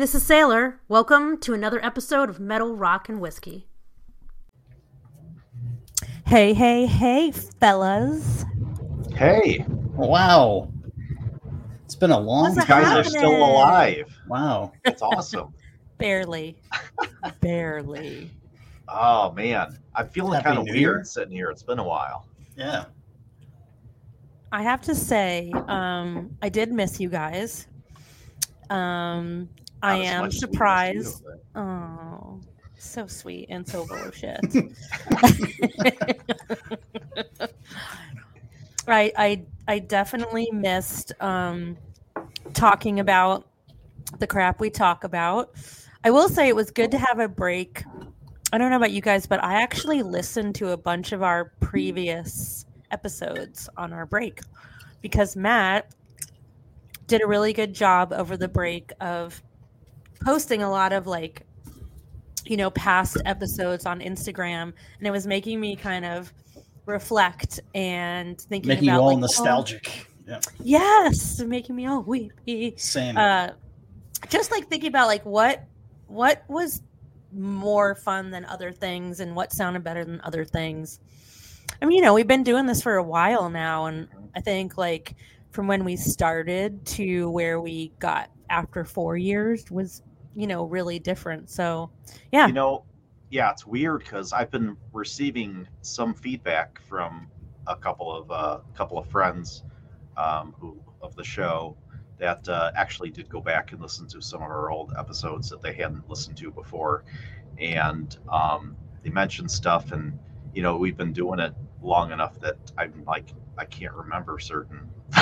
Hey, this is Sailor. Welcome to another episode of Metal, Rock, and Whiskey. Hey, hey, hey, fellas. Hey, Wow. It's been a long What's you guys are still alive. Wow. That's awesome. Barely. Barely. oh man, I'm feeling kind of weird Year. sitting here. It's been a while. Yeah. I have to say, um, I did miss you guys. Um, I Not as am much as we missed surprised. you, Oh, so sweet and so full of shit. I I I definitely missed um talking about the crap we talk about. I will say it was good to have a break. I don't know about you guys, but I actually listened to a bunch of our previous episodes on our break because Matt did a really good job over the break of posting a lot of like you know past episodes on Instagram and it was making me kind of reflect and thinking Making you all like, oh, nostalgic. Yeah. yes making me all weepy Same. uh just like thinking about like what what was more fun than other things and what sounded better than other things i mean you know we've been doing this for a while now and i think like from when we started to where we got after four years was you know really different. So yeah. You know, yeah, it's weird because I've been receiving some feedback from a couple of uh, couple of friends um, who of the show that uh, actually did go back and listen to some of our old episodes that they hadn't listened to before, and um, they mentioned stuff, and you know, we've been doing it long enough that I'm like, I can't remember certain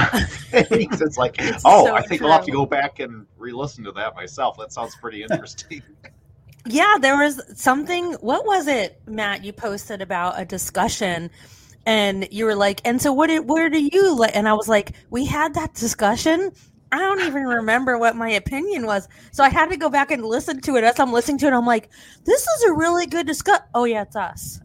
things. It's like, It's oh, so I think I'll have to go back and re-listen to that myself. That sounds pretty interesting. Yeah, there was something. What was it, Matt? You posted about a discussion, and you were like, "And so, what? Did, where do you?" Like, and I was like, "We had that discussion." I don't even remember what my opinion was, so I had to go back and listen to it. As I'm listening to it, I'm like, "This is a really good discuss." Oh yeah, it's us.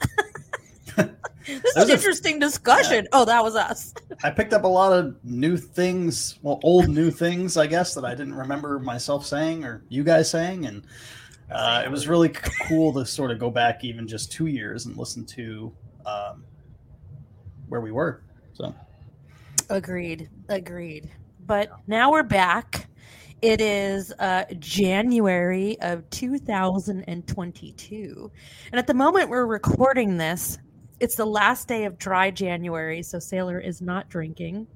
This is an interesting discussion. Oh, that was us. I picked up a lot of new things, well, old new things, I guess, that I didn't remember myself saying or you guys saying. And uh, it was really cool to sort of go back even just two years and listen to um, where we were. So, Agreed. Agreed. But now we're back. It is uh, January of 2022. And at the moment we're recording this, it's the last day of dry January. So Sailor is not drinking.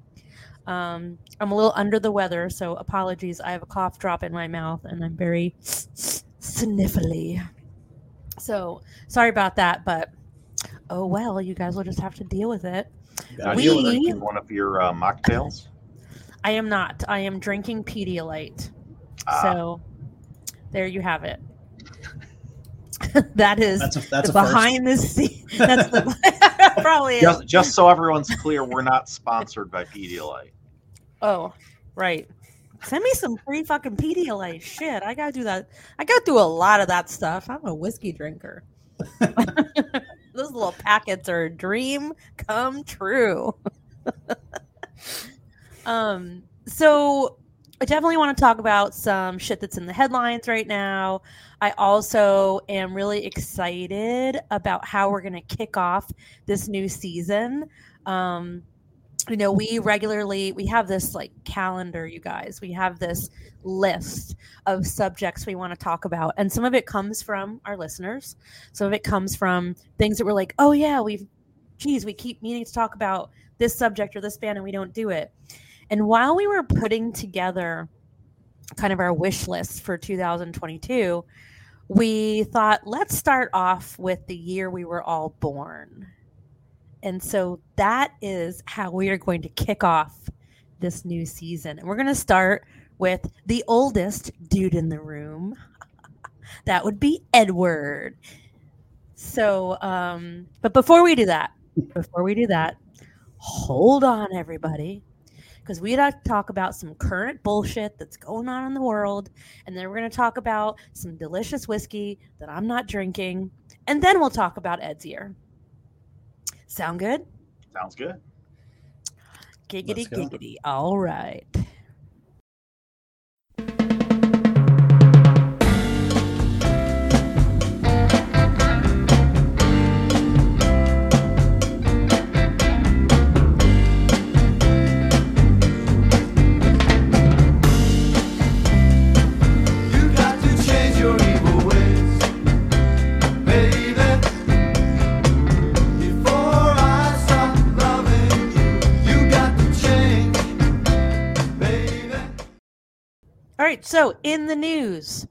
Um, I'm a little under the weather. So apologies. I have a cough drop in my mouth and I'm very sniffly. So sorry about that. But oh well, you guys will just have to deal with it. Now, We- you drinking one of your uh, mocktails? I am not. I am drinking Pedialyte. Ah. So there you have it. that is that's a, that's the a behind the scene. That's the probably is. just, just so everyone's clear, we're not sponsored by Pedialyte. Oh, right. Send me some free fucking Pedialyte. Shit, I gotta do that. I go through a lot of that stuff. I'm a whiskey drinker. Those little packets are a dream come true. um, so I definitely want to talk about some shit that's in the headlines right now. I also am really excited about how we're going to kick off this new season. Um, you know, we regularly we have this like calendar, you guys. We have this list of subjects we want to talk about, and some of it comes from our listeners. Some of it comes from things that we're like, oh yeah, we've, geez, we keep meaning to talk about this subject or this band, and we don't do it. And while we were putting together kind of our wish list for 2022, we thought, let's start off with the year we were all born. And so that is how we are going to kick off this new season. And we're going to start with the oldest dude in the room. that would be Edward. So, um, but before we do that, before we do that, hold on, everybody because we got to talk about some current bullshit that's going on in the world. And then we're going to talk about some delicious whiskey that I'm not drinking. And then we'll talk about Ed's year. Sound good? Sounds good. Giggity, go. giggity. All right. So in the news,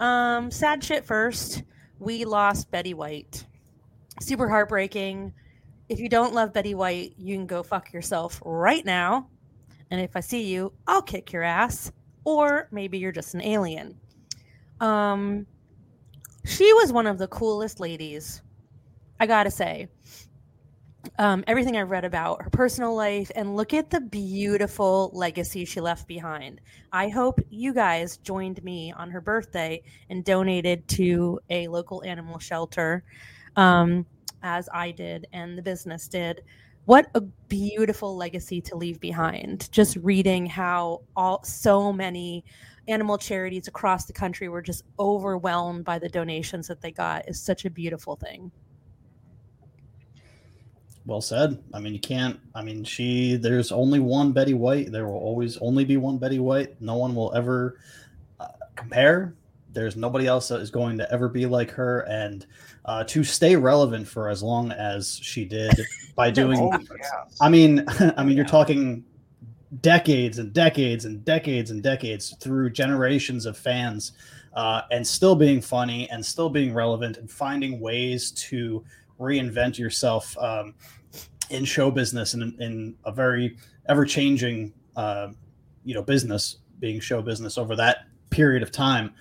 um, sad shit first. We lost Betty White. Super heartbreaking. If you don't love Betty White, you can go fuck yourself right now. And if I see you, I'll kick your ass. Or maybe you're just an alien. Um, she was one of the coolest ladies, I gotta say. Um, everything I've read about her personal life, and look at the beautiful legacy she left behind. I hope you guys joined me on her birthday and donated to a local animal shelter, um, as I did and the business did. What a beautiful legacy to leave behind. Just reading how all so many animal charities across the country were just overwhelmed by the donations that they got is such a beautiful thing. Well said. I mean, you can't. I mean, she. There's only one Betty White. There will always only be one Betty White. No one will ever uh, compare. There's nobody else that is going to ever be like her. And uh, to stay relevant for as long as she did by doing. Oh, yes. I mean, I mean, you're talking decades and decades and decades and decades through generations of fans, uh, and still being funny and still being relevant and finding ways to reinvent yourself um, in show business and in, in a very ever changing, uh, you know, business being show business over that period of time.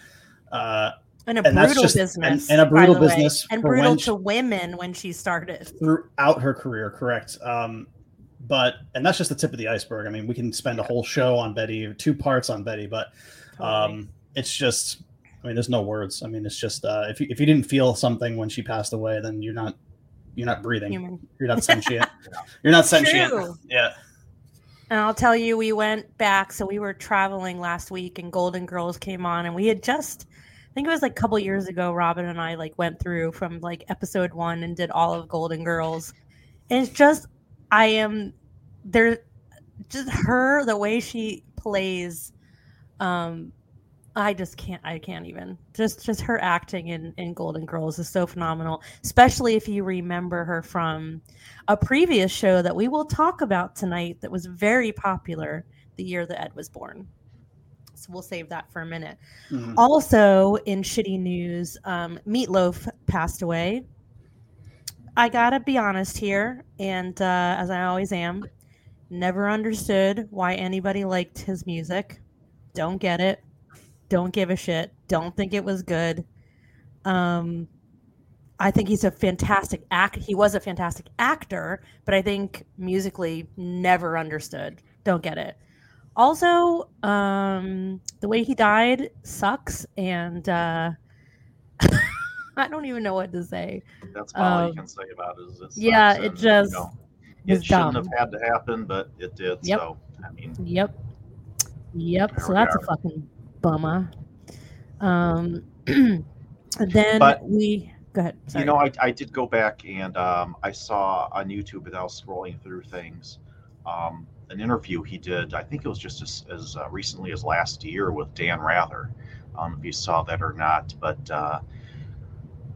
Uh, And a And brutal just- business. and- and a brutal business And brutal to women when she started. throughout her career, correct. Um, but and that's just the tip of the iceberg. I mean, we can spend a whole show on Betty, two parts on Betty, but um, it's just. I mean, there's no words. I mean, it's just uh, if you, if you didn't feel something when she passed away, then you're not you're not breathing. Human. You're not sentient. you're not sentient. True. Yeah. And I'll tell you, we went back. So we were traveling last week, and Golden Girls came on, and we had just, I think it was like a couple years ago. Robin and I like went through from like episode one and did all of Golden Girls, and it's just, I am there, just her the way she plays. Um, I just can't. I can't even. Just just her acting in in Golden Girls is so phenomenal. Especially if you remember her from a previous show that we will talk about tonight that was very popular the year that Ed was born. So we'll save that for a minute. Mhm. Also, in shitty news, um, Meatloaf passed away. I gotta be honest here, and uh, as I always am, never understood why anybody liked his music. Don't get it. Don't give a shit. Don't think it was good. Um, I think he's a fantastic act. He was a fantastic actor, but I think musically never understood. Don't get it. Also, um, the way he died sucks, and uh, I don't even know what to say. That's all you Um, can say about it. Is it yeah, it just you know, it shouldn't dumb. have had to happen, but it did. Yep. So I mean, Yep. Yep. So that's a fucking bummer. Um, then But- we go ahead. Sorry. you know, I, I did go back and um, I saw on YouTube without scrolling through things, um, an interview he did. I think it was just as, as uh, recently as last year with Dan Rather. I don't know if you saw that or not, but uh,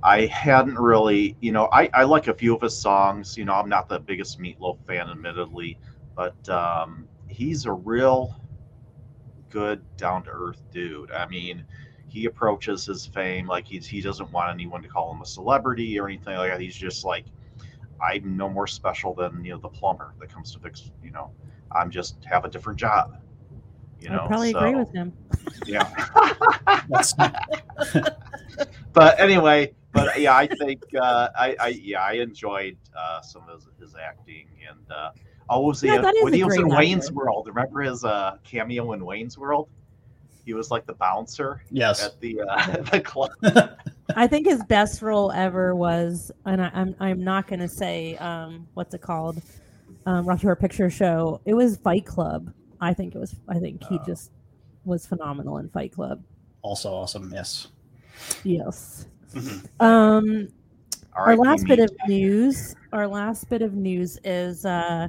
I hadn't really, you know, I, I like a few of his songs. You know, I'm not the biggest Meatloaf fan, admittedly, but um, he's a real good, down to earth dude. I mean, he approaches his fame like he's he doesn't want anyone to call him a celebrity or anything like that. He's just like, I'm no more special than you know the plumber that comes to fix. You know, I'm just have a different job. You know, I probably so, agree with him. Yeah. That's, but anyway, but yeah, I think uh, I, I yeah I enjoyed uh, some of his, his acting and uh, oh was he Yeah, that is when he was in great Wayne's. World? Remember his uh, cameo in Wayne's World? He was like the bouncer yes. at the uh, the club. I think his best role ever was, and I, I'm I'm not going to say um, what's it called, um, Rocky Horror Picture Show. It was Fight Club. I think it was. I think he Oh. just was phenomenal in Fight Club. Also awesome. Yes. Yes. Mhm. Um, our last bit of news our last bit of news is uh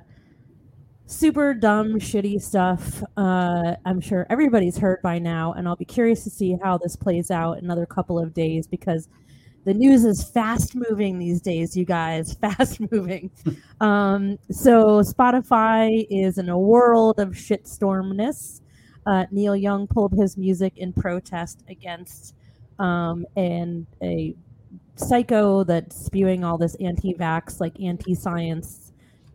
super dumb shitty stuff uh i'm sure everybody's heard by now and i'll be curious to see how this plays out another couple of days because the news is fast moving these days you guys fast moving. Um so spotify is in a world of shitstormness. Uh, Neil Young pulled his music in protest against um, and a psycho that's spewing all this anti-vax, like anti-science,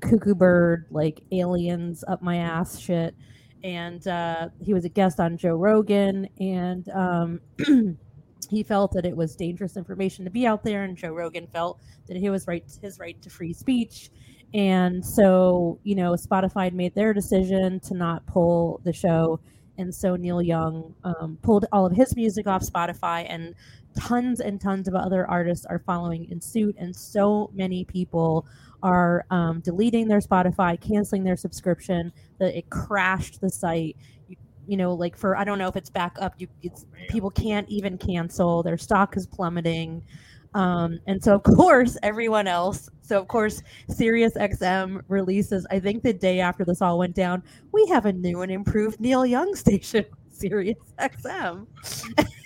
cuckoo bird, like aliens up my ass shit. And uh, he was a guest on Joe Rogan, and um, he felt that it was dangerous information to be out there, and Joe Rogan felt that he was right his right to free speech. And so, you know, Spotify made their decision to not pull the show. And so Neil Young um, pulled all of his music off Spotify, and tons and tons of other artists are following in suit. And so many people are um, deleting their Spotify, canceling their subscription, that it crashed the site. You, you know, like for, I don't know if it's back up, you, it's, people can't even cancel, their stock is plummeting. Um, and so, of course, everyone else. So, of course, Sirius XM releases. I think the day after this all went down, we have a new and improved Neil Young station, Sirius XM.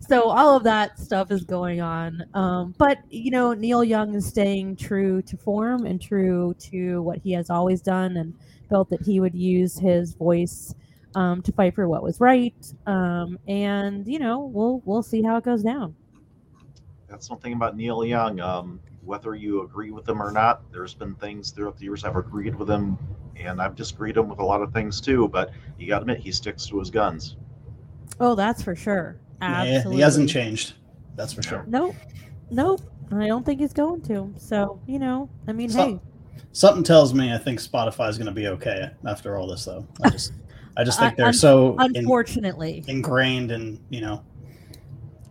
so all of that stuff is going on. Um, but you know, Neil Young is staying true to form and true to what he has always done, and felt that he would use his voice um, to fight for what was right. Um, and you know, we'll we'll see how it goes down that's one thing about Neil Young. Um, whether you agree with him or not, there's been things throughout the years I've agreed with him, and I've disagreed him with a lot of things too. But you got to admit, he sticks to his guns. Oh, that's for sure. Absolutely. Yeah, he hasn't changed. That's for sure. Nope. Nope. I don't think he's going to. So, you know, I mean, hey. Something tells me I think Spotify is going to be okay after all this, though. I just, I just think they're so unfortunately in, ingrained in you know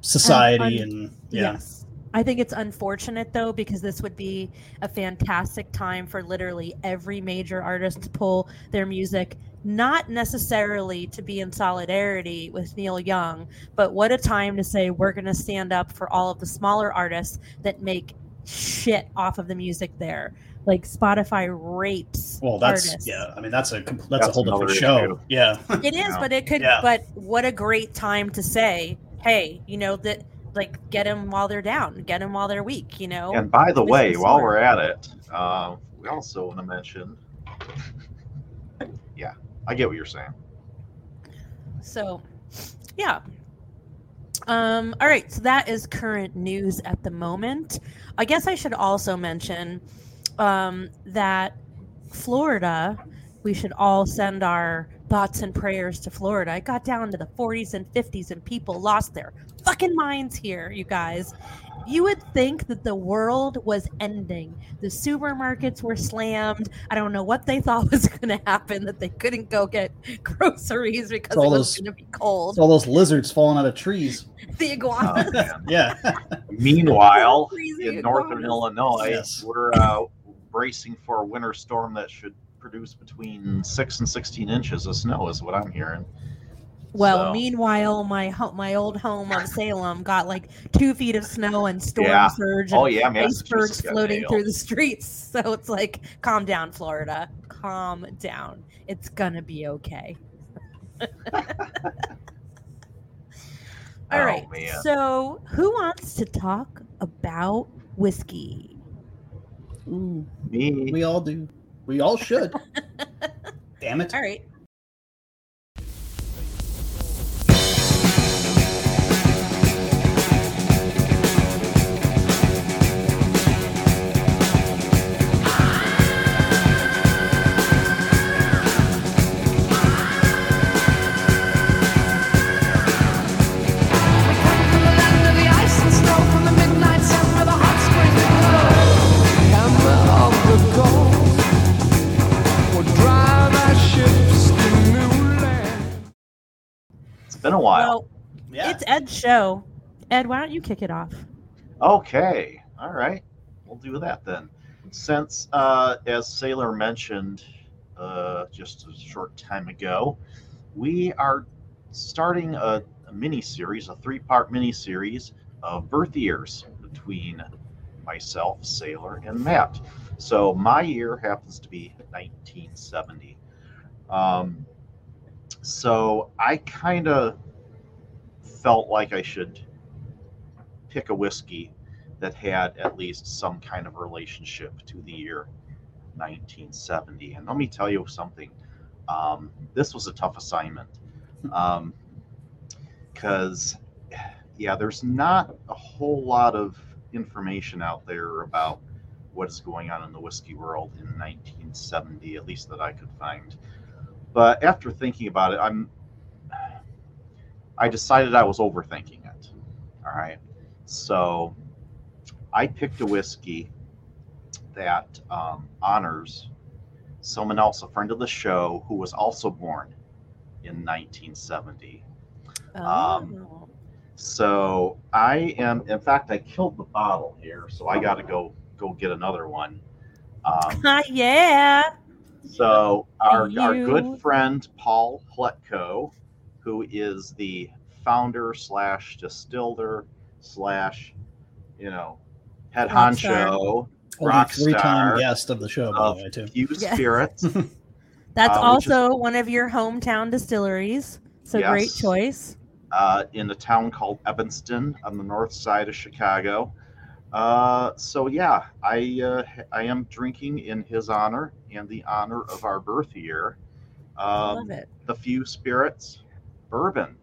society and, and yeah. Yes. I think it's unfortunate though because this would be a fantastic time for literally every major artist to pull their music not necessarily to be in solidarity with Neil Young, but what a time to say we're going to stand up for all of the smaller artists that make shit off of the music there. Like Spotify rapes. Well, that's artists. yeah. I mean, that's a that's, that's a whole different show. Issue. Yeah, it is, but it could. Yeah. But what a great time to say, hey, you know that like get them while they're down, get them while they're weak. You know. And by the way, while we're at it, uh, we also want to mention. I get what you're saying. So, yeah. Um, all right, so that is current news at the moment. I guess I should also mention um, that Florida, we should all send our thoughts and prayers to Florida. It got down to the 40s and 50s, and people lost their fucking minds here, you guys. You would think that the world was ending. The supermarkets were slammed. I don't know what they thought was going to happen, that they couldn't go get groceries because it was going to be cold. all those lizards falling out of trees. the iguanas. Oh, yeah. Meanwhile, in northern Illinois, yes. we're uh, bracing for a winter storm that should produce between six and 16 inches of snow, is what I'm hearing. Well, so. meanwhile, my my old home of Salem got like two feet of snow and storm yeah. surge. And oh yeah, icebergs floating through the streets. So it's like, calm down, Florida. Calm down. It's gonna be okay. All oh, right. Man. So, who wants to talk about whiskey? Ooh, Me. We all do. We all should. Damn it. All right. Been a while. Well, yeah. It's Ed's show. Ed, why don't you kick it off? Okay. All right. We'll do that then. Since, uh, as Sailor mentioned uh, just a short time ago, we are starting a, a mini series, a three part mini series of birth years between myself, Sailor, and Matt. So my year happens to be 1970. Um, so I kind of felt like I should pick a whiskey that had at least some kind of relationship to the year 1970. And let me tell you something Um, this was a tough assignment because, yeah, there's not a whole lot of information out there about what is going on in the whiskey world in 1970, at least that I could find. But after thinking about it, I'm I decided I was overthinking it. All right. So I picked a whiskey that um, honors someone else, a friend of the show, who was also born in 1970. Um, Oh. So I am, in fact, I killed the bottle here, so I got to go go get another one. Um, Ah, yeah. So our, You- our good friend Paul Hletko, who is the founder slash distiller slash, you know, head Rock honcho Only Rock three-time guest of the show, by the way, too. Few Yes. Spirits. That's Uh, which is- also one of your hometown distilleries. So great Yes. choice. uh, in a town called Evanston on the north side of Chicago. Uh, so yeah, I uh, I am drinking in his honor and the honor of our birth year. Um, love it. the Few Spirits bourbon,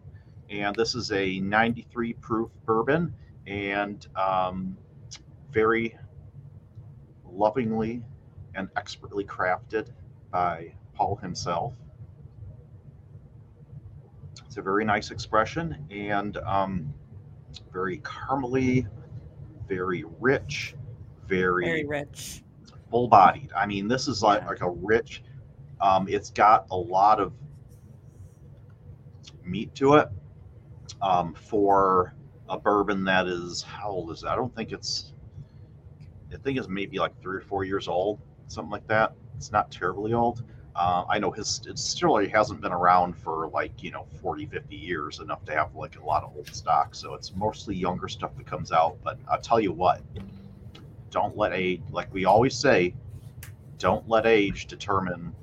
and this is a 93 proof bourbon, and um, very lovingly and expertly crafted by Paul himself. It's a very nice expression and um, very caramely, very rich, very, Very rich. full bodied. I mean, this is like, Yeah. like a rich, um, it's got a lot of meat to it um, for a bourbon that is, how old is it? I don't think it's, I think it's maybe like three or four years old, something like that. It's not terribly old. Uh, I know his it still hasn't been around for like, you know, 40, 50 years, enough to have like a lot of old stock. So it's mostly younger stuff that comes out. But I'll tell you what, don't let age, like we always say, don't let age determine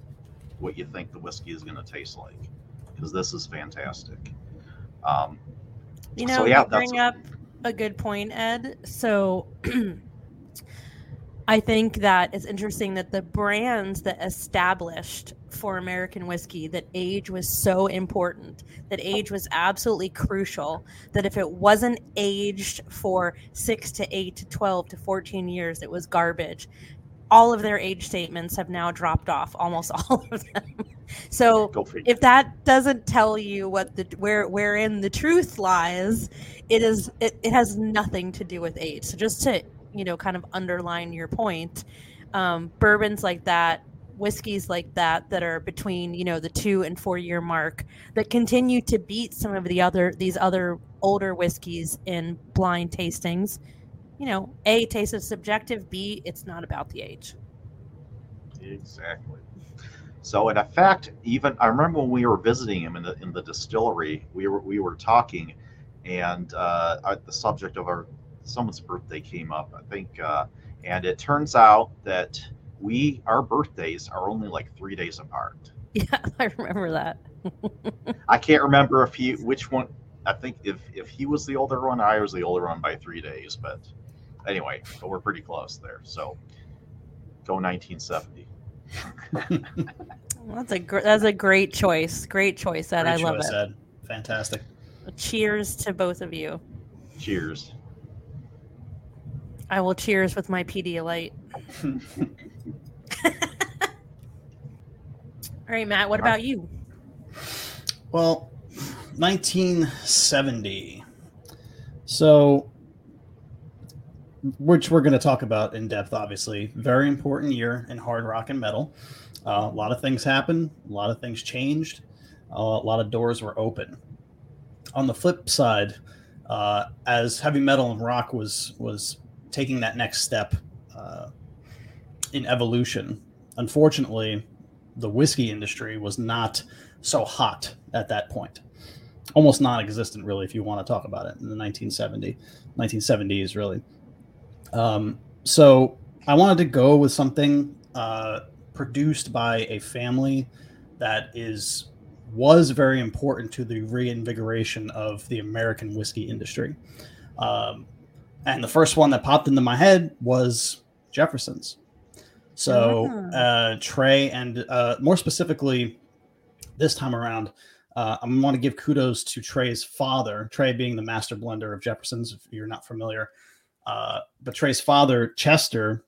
what you think the whiskey is going to taste like. Because this is fantastic. Um, You So, know, yeah, you that's- bring up a good point, Ed. So I think that it's interesting that the brands that established for American whiskey that age was so important, that age was absolutely crucial, that if it wasn't aged for six to eight to 12 to 14 years, it was garbage. All of their age statements have now dropped off, almost all of them. So if that doesn't tell you what the where wherein the truth lies it is it, it has nothing to do with age so just to you know kind of underline your point um, bourbons like that whiskeys like that that are between you know the two and four year mark that continue to beat some of the other these other older whiskeys in blind tastings. You know a taste is subjective. B it's not about the age. Exactly. So, in effect even I remember when we were visiting him in the in the distillery, we were we were talking, and uh, uh, the subject of our someone's birthday came up, I think, uh, and it turns out that we our birthdays are only like three days apart. yeah i remember that I can't remember if he which one. I think if if he was the older one, I was the older one by three days. But anyway, but we're pretty close there. So, go 1970. Well, that's a gr- that's a great choice. Great choice, Ed. Great I love choice, it. Ed. Fantastic. Cheers to both of you. Cheers. I will cheers with my Pedialyte. All right, Matt. What about you? Well, 1970. So, which we're going to talk about in depth, obviously. Very important year in hard rock and metal. Uh, a lot of things happened, a lot of things changed, uh, a lot of doors were open. On the flip side, uh, as heavy metal and rock was was taking that next step uh, in evolution, unfortunately, the whiskey industry was not so hot at that point. Almost non-existent, really, if you want to talk about it in the 1970, 1970s, really. Um, so I wanted to go with something uh, produced by a family that is was very important to the reinvigoration of the American whiskey industry. Um, and the first one that popped into my head was Jefferson's. So Ah. uh, Trey and uh, more specifically this time around, uh, I want to give kudos to Trey's father, Trey being the master blender of Jefferson's, if you're not familiar. Uh, but Trey's father, Chester,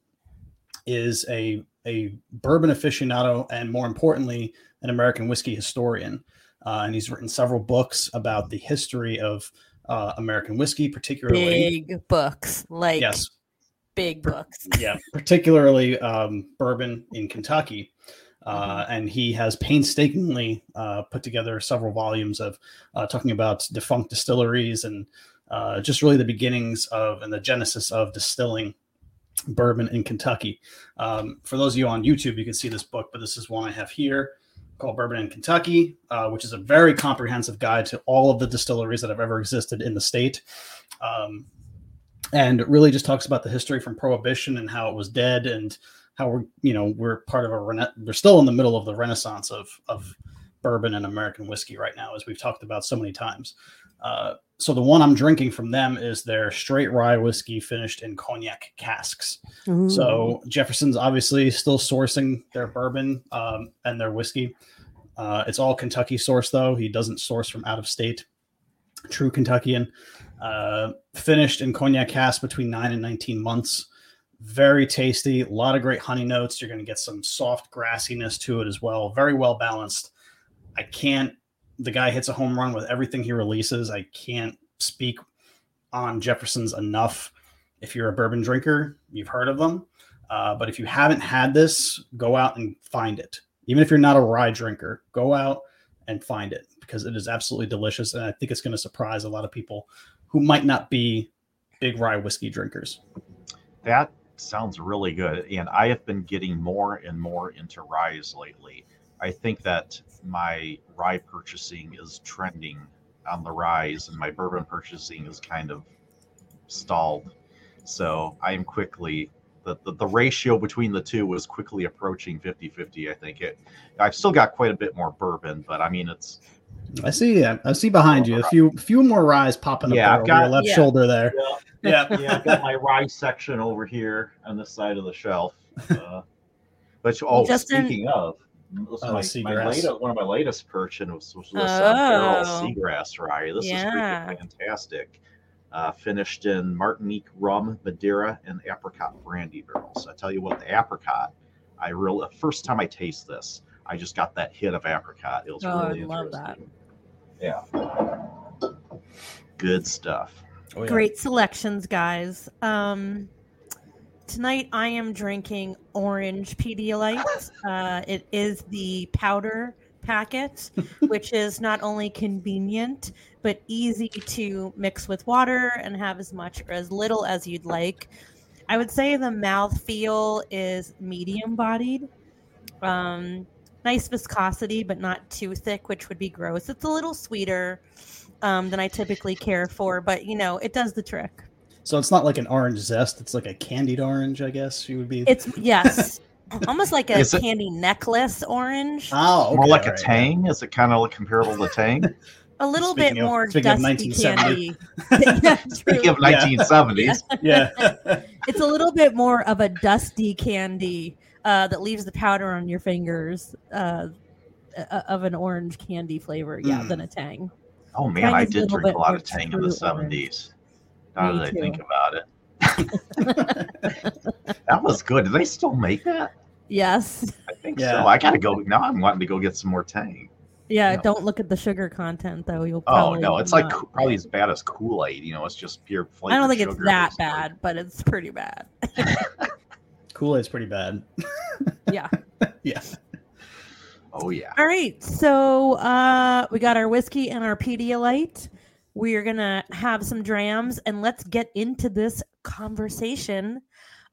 is a, a bourbon aficionado and, more importantly, an American whiskey historian. Uh, and he's written several books about the history of uh, American whiskey, particularly. Big books, like Yes, big books. yeah, particularly um, bourbon in Kentucky. Uh, and he has painstakingly uh, put together several volumes of uh, talking about defunct distilleries and uh, just really the beginnings of and the genesis of distilling bourbon in Kentucky. Um, for those of you on YouTube, you can see this book, but this is one I have here called Bourbon in Kentucky, uh, which is a very comprehensive guide to all of the distilleries that have ever existed in the state. Um, and it really just talks about the history from prohibition and how it was dead and how we're you know we're part of a rena- we're still in the middle of the renaissance of of bourbon and American whiskey right now, as we've talked about so many times. Uh, so the one I'm drinking from them is their straight rye whiskey finished in cognac casks. So Jefferson's obviously still sourcing their bourbon um, and their whiskey. Uh, it's all Kentucky source though. He doesn't source from out of state. True Kentuckian. Uh, finished in cognac cask between nine and 19 months. Very tasty. A lot of great honey notes. You're going to get some soft grassiness to it as well. Very well balanced. I can't. The guy hits a home run with everything he releases. I can't speak on Jefferson's enough. If you're a bourbon drinker, you've heard of them. Uh, but if you haven't had this, go out and find it. Even if you're not a rye drinker, go out and find it because it is absolutely delicious. And I think it's going to surprise a lot of people who might not be big rye whiskey drinkers. That sounds really good. And I have been getting more and more into ryes lately. I think that my rye purchasing is trending on the rise, and my bourbon purchasing is kind of stalled. So I am quickly the, the, the ratio between the two was quickly approaching 50-50 i think it i've still got quite a bit more bourbon but i mean it's I see. I see behind you a few few more ryes popping up Yeah, there I've over got- your left yeah. shoulder there. yeah Yeah. yeah i've got my rye section over here on this side of the shelf uh, but oh Justin- speaking of this Oh, my, my seagrass. latest, one of my latest purchase was, was this uh, Barrell Oh. seagrass rye. This Yeah. is freaking fantastic. Uh, finished in Martinique rum, Madeira, and apricot brandy barrels. I tell you what, the apricot, I really the first time I taste this, I just got that hit of apricot. It was Oh, I really love that. Yeah, good stuff. Oh, yeah. Great selections, guys. Um, tonight I am drinking orange Pedialyte. Uh, it is the powder packet, which is not only convenient but easy to mix with water and have as much or as little as you'd like. I would say the mouth feel is medium bodied. Um, nice viscosity, but not too thick, which would be gross. It's a little sweeter um, than I typically care for, but you know, it does the trick. So it's not like an orange zest; it's like a candied orange, I guess you would be. It's yes, almost like a Is it- candy necklace orange. oh, okay, More like all a right, Tang? Is it kind of comparable to Tang? a little speaking bit of- more speaking dusty 1970. candy. yeah, Speaking of true. Yeah. 1970s, Yeah. It's a little bit more of a dusty candy uh, that leaves the powder on your fingers uh, uh, of an orange candy flavor, yeah, Mm. than a tang. oh man, Tang I is a did drink a lot of Tang in true the orange. 70s. Now Me that I think about it. that was good. Do they still make that? Yes. I think Yeah. so. I gotta go now. I'm wanting to go get some more Tang. Yeah, Yeah. don't look at the sugar content though. You'll Oh probably no, it's like not- Ko- probably as bad as Kool Aid. You know, it's just pure flavor. I don't think it's that basically. bad, but it's pretty bad. Kool Aid's pretty bad. Yeah. yeah. Oh yeah. All right. So uh we got our whiskey and our Pedialyte. We are gonna have some drams and let's get into this conversation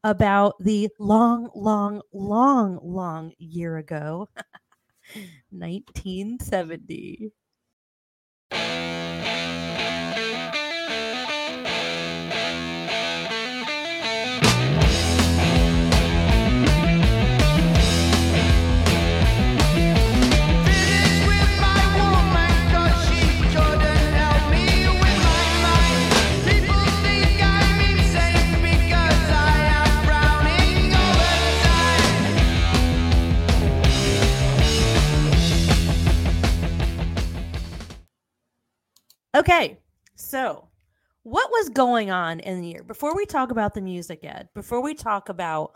about the long, long, long, long year ago. 1970. What was going on in the year before we talk about the music, Ed? Before we talk about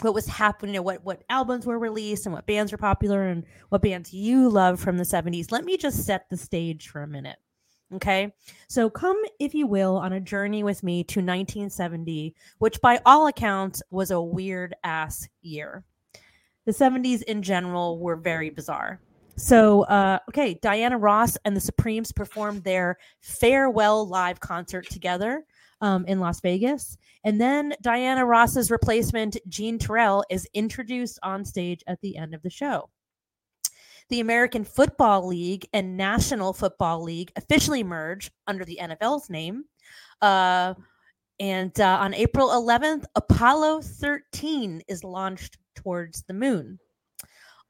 what was happening, what what albums were released and what bands were popular and what bands you love from the 70s, let me just set the stage for a minute. Okay. So come, if you will, on a journey with me to 1970, which by all accounts was a weird ass year. The 70s in general were very bizarre. So, uh, okay, Diana Ross and the Supremes performed their farewell live concert together um, in Las Vegas. And then Diana Ross's replacement, Jean Terrell, is introduced on stage at the end of the show. The American Football League and National Football League officially merge under the NFL's name. Uh, and uh, on April 11th, Apollo 13 is launched towards the moon.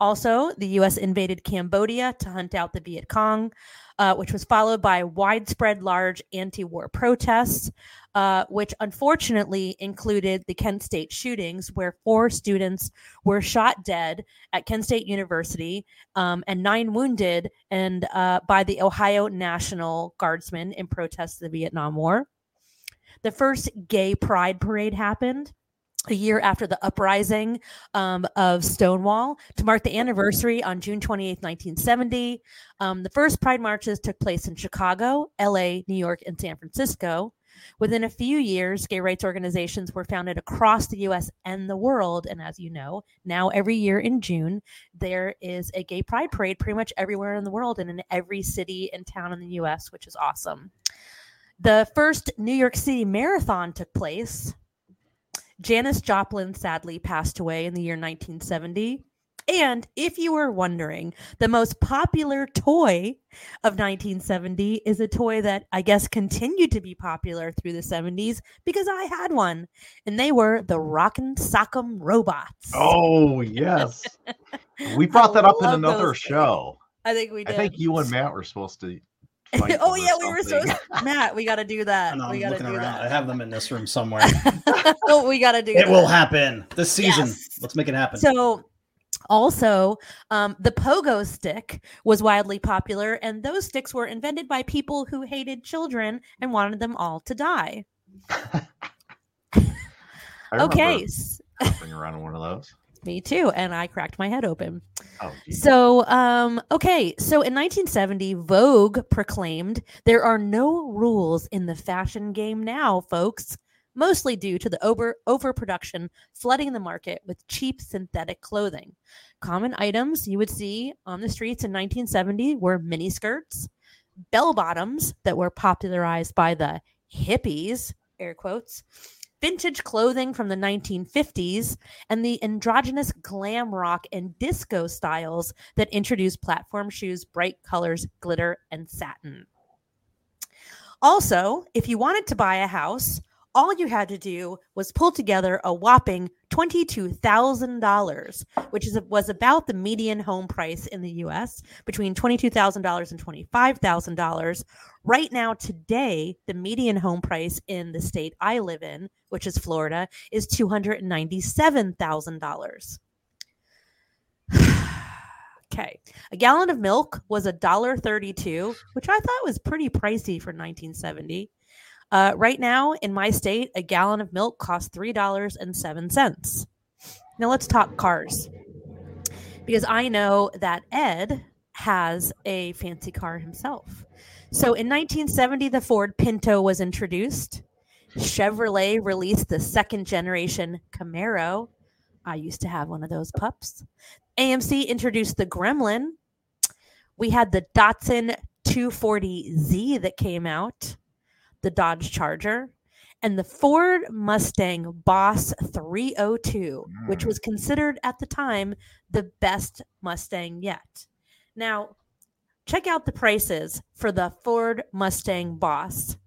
Also, the U.S. invaded Cambodia to hunt out the Viet Cong, uh, which was followed by widespread large anti war protests, uh, which unfortunately included the Kent State shootings, where four students were shot dead at Kent State University um, and nine wounded and uh, by the Ohio National Guardsmen in protest of the Vietnam War. The first gay pride parade happened a year after the uprising um, of Stonewall to mark the anniversary on June 28, 1970. Um, the first pride marches took place in Chicago, LA, New York, and San Francisco. Within a few years, gay rights organizations were founded across the US and the world. And as you know, now every year in June, there is a gay pride parade pretty much everywhere in the world and in every city and town in the US, which is awesome. The first New York City Marathon took place Janis Joplin sadly passed away in the year 1970. And if you were wondering, the most popular toy of 1970 is a toy that I guess continued to be popular through the 70s because I had one, and they were the Rockin' Sock'em robots. Oh yes, we brought that up in another those things. show. I think we did. I think you and Matt were supposed to. Fight oh yeah, we were something. supposed. Matt, we got to do that. I know, we I'm got to looking do around. I have them in this room somewhere. oh, we got to do it that. will happen this season. Yes. Let's make it happen. So, also, um, the pogo stick was wildly popular, and those sticks were invented by people who hated children and wanted them all to die. I Okay, s- hopping around one of those. Me too, and I cracked my head open. Oh, geez. So, um, okay, so in 1970, Vogue proclaimed there are no rules in the fashion game now, folks. Mostly due to the over overproduction flooding the market with cheap synthetic clothing. Common items you would see on the streets in 1970 were miniskirts, bell bottoms that were popularized by the hippies, air quotes, vintage clothing from the 1950s, and the androgynous glam rock and disco styles that introduced platform shoes, bright colors, glitter, and satin. Also, if you wanted to buy a house, all you had to do was pull together a whopping $22,000, which is, was about the median home price in the US, between $22,000 and $25,000. Right now, today, the median home price in the state I live in, which is Florida, is $297,000. okay. A gallon of milk was $1.32, which I thought was pretty pricey for 1970. Uh, right now, in my state, a gallon of milk costs $3.07. Now let's talk cars. Because I know that Ed has a fancy car himself. So in 1970, the Ford Pinto was introduced. Chevrolet released the second generation Camaro. I used to have one of those pups. AMC introduced the Gremlin. We had the Datsun 240Z that came out, the Dodge Charger, and the Ford Mustang Boss 302, which mm. was considered at the time the best Mustang yet. Now, check out the prices for the Ford Mustang Boss.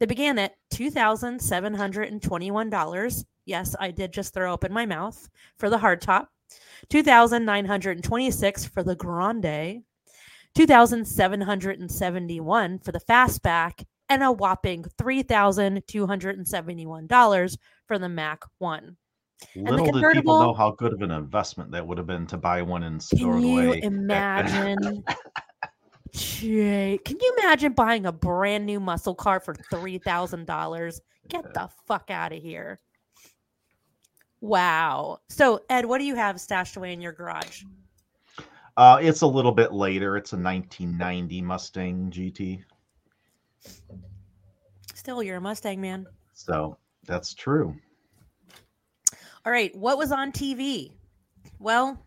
They began at $2,721. Yes, I did just throw open my mouth for the hardtop. 2,926 for the Grande, 2,771 for the fastback, and a whopping $3,271 for the Mach 1. the Little did people know how good of an investment that would have been to buy one and store Can it you away. imagine? Jay, can you imagine buying a brand new muscle car for three thousand dollars? Get the fuck out of here! Wow. So, Ed, what do you have stashed away in your garage? Uh, it's a little bit later. It's a 1990 Mustang GT. Still, you're a Mustang man. So that's true. All right, what was on TV? Well,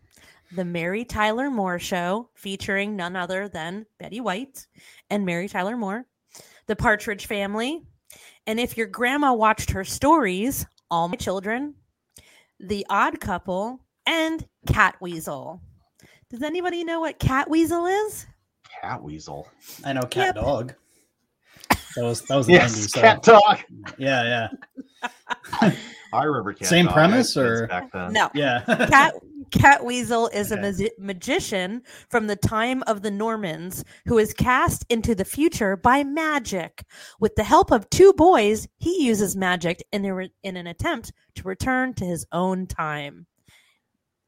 the Mary Tyler Moore Show, featuring none other than Betty White and Mary Tyler Moore, The Partridge Family, and if your grandma watched her stories, All My Children, The Odd Couple, and Catweazle. Does anybody know what Catweazle is? Catweazle. I know cat Yep. dog. That was that was the Yes, 90s. so- Cat Dog. yeah, yeah, I remember Cat Same Dog. I premise, or- back then. No. yeah. Cat Catweazle is a Okay. magi- magician from the time of the Normans who is cast into the future by magic. With the help of two boys, he uses magic in, a re- in an attempt to return to his own time.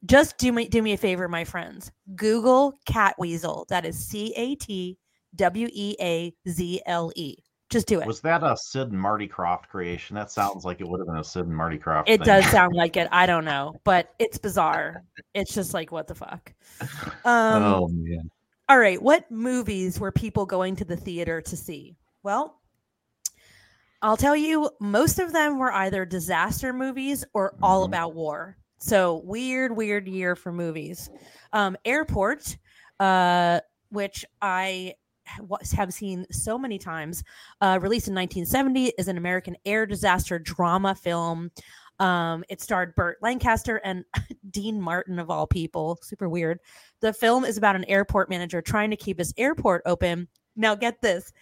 Just do me do me a favor, my friends. Google Catweazle. That is C A T W E A Z L E. Just do it. Was that a Sid and Marty Krofft creation? That sounds like it would have been a Sid and Marty Krofft. It thing. does sound like it. I don't know, but it's bizarre. It's just like what the fuck. Um, oh man. All right, what movies were people going to the theater to see? Well, I'll tell you, most of them were either disaster movies or all Mhm. about war. So weird, weird year for movies. Um, Airport, uh, which I have seen so many times, uh, released in 1970, is an American air disaster drama film. Um, it starred Burt Lancaster and Dean Martin, of all people. Super weird. The film is about an airport manager trying to keep his airport open. Now, get this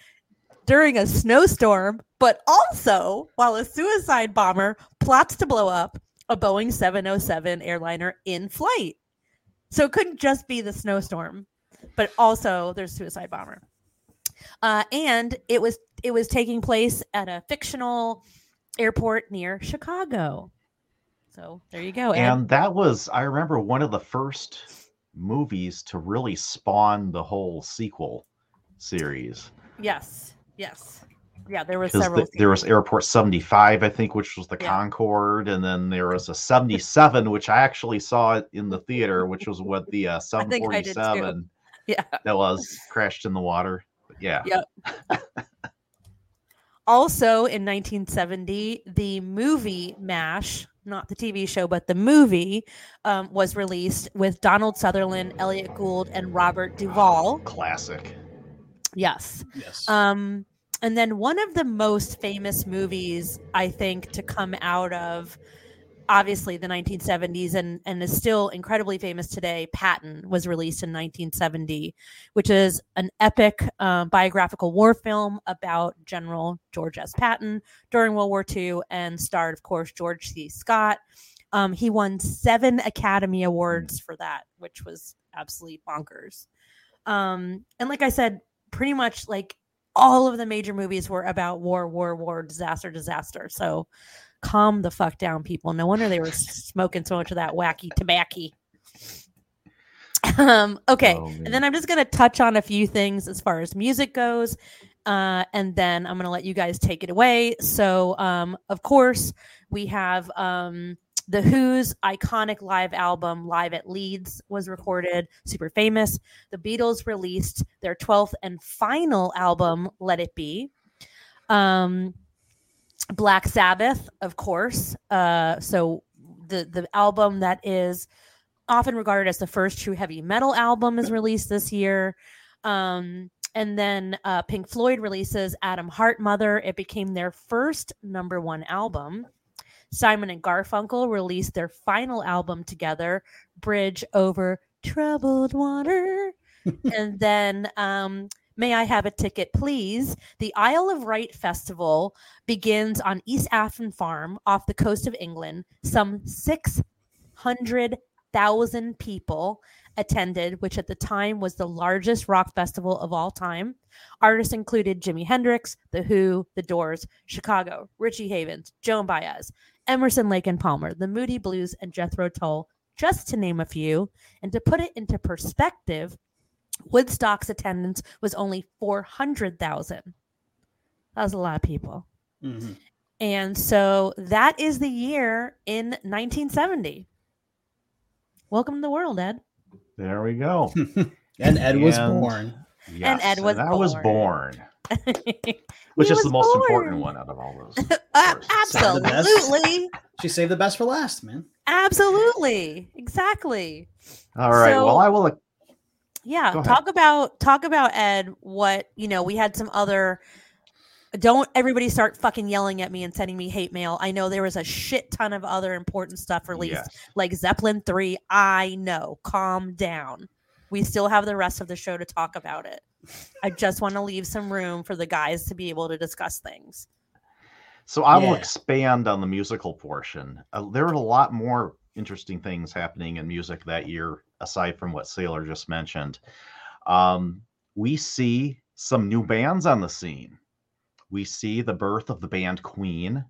during a snowstorm, but also while a suicide bomber plots to blow up a Boeing 707 airliner in flight. So it couldn't just be the snowstorm, but also there's a suicide bomber. Uh, and it was it was taking place at a fictional airport near Chicago. So there you go. Ed. And that was, I remember, one of the first movies to really spawn the whole sequel series. yes, yes, yeah. There was several. there was. Airport 75, I think, which was the Yeah. Concorde, and then there was a 77, which I actually saw in the theater, which was what the uh, I think I did too. 747 Yeah. that was crashed in the water. But yeah. Yeah. Also in 1970, the movie MASH, not the TV show, but the movie, um, was released with Donald Sutherland, Elliot Gould, and Robert Duvall. Classic. Yes. yes. Um, and then one of the most famous movies, I think, to come out of obviously the 1970s and, and is still incredibly famous today, Patton was released in 1970, which is an epic uh, biographical war film about General George S. Patton during World War II and starred, of course, George C. Scott. Um, he won seven Academy Awards for that, which was absolutely bonkers. Um, and like I said, pretty much like all of the major movies were about war, war, war, disaster, disaster. So calm the fuck down, people. No wonder they were smoking so much of that wacky tobacco. Um, okay, Oh, and then I'm just gonna touch on a few things as far as music goes, uh, and then I'm gonna let you guys take it away. So, um, of course, we have um, the Who's iconic live album "Live at Leeds" was recorded, super famous. The Beatles released their 12th and final album, "Let It Be." Um, Black Sabbath, of course. Uh, so the the album that is often regarded as the first true heavy metal album is released this year. Um, and then uh, Pink Floyd releases Atom Heart Mother. It became their first number one album. Simon and Garfunkel released their final album together, Bridge Over Troubled Water. and then um, May I Have a Ticket, Please? The Isle of Wight Festival begins on East Afton Farm off the coast of England. Some 600,000 people attended, which at the time was the largest rock festival of all time. Artists included Jimi Hendrix, The Who, The Doors, Chicago, Richie Havens, Joan Baez, Emerson, Lake and Palmer, The Moody Blues, and Jethro Tull, just to name a few. And to put it into perspective, Woodstock's attendance was only 400,000. That was a lot of people. Mhm. And so that is the year in 1970. Welcome to the world, Ed. There we go. and Ed was And- born. Yes, Ed was I was born. born, which is the most born. important one out of all those. of A- course. Sound the best. absolutely. She saved the best for last, man. Absolutely. Exactly. All right. So- well, I will. Yeah, talk about talk about Ed. What you know, we had some other. Don't everybody start fucking yelling at me and sending me hate mail. I know there was a shit ton of other important stuff released, Yes. like Zeppelin three. I know. Calm down. We still have the rest of the show to talk about it. I just want to leave some room for the guys to be able to discuss things. So I will expand on the musical portion. Uh, there are a lot more interesting things happening in music that year, aside from what Sailor just mentioned. Um, we see some new bands on the scene. We see the birth of the band Queen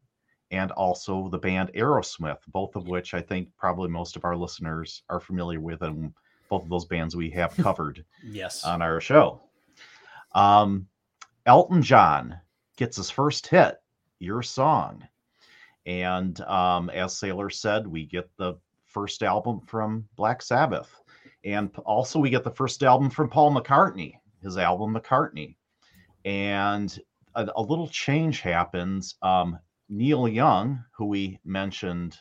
and also the band Aerosmith, both of which I think probably most of our listeners are familiar with, and both of those bands we have covered Yes. on our show. Um, Elton John gets his first hit, Your Song. And um, as Sailor said, we get the first album from Black Sabbath. And also, we get the first album from Paul McCartney, his album McCartney. And a, a little change happens. Um, Neil Young, who we mentioned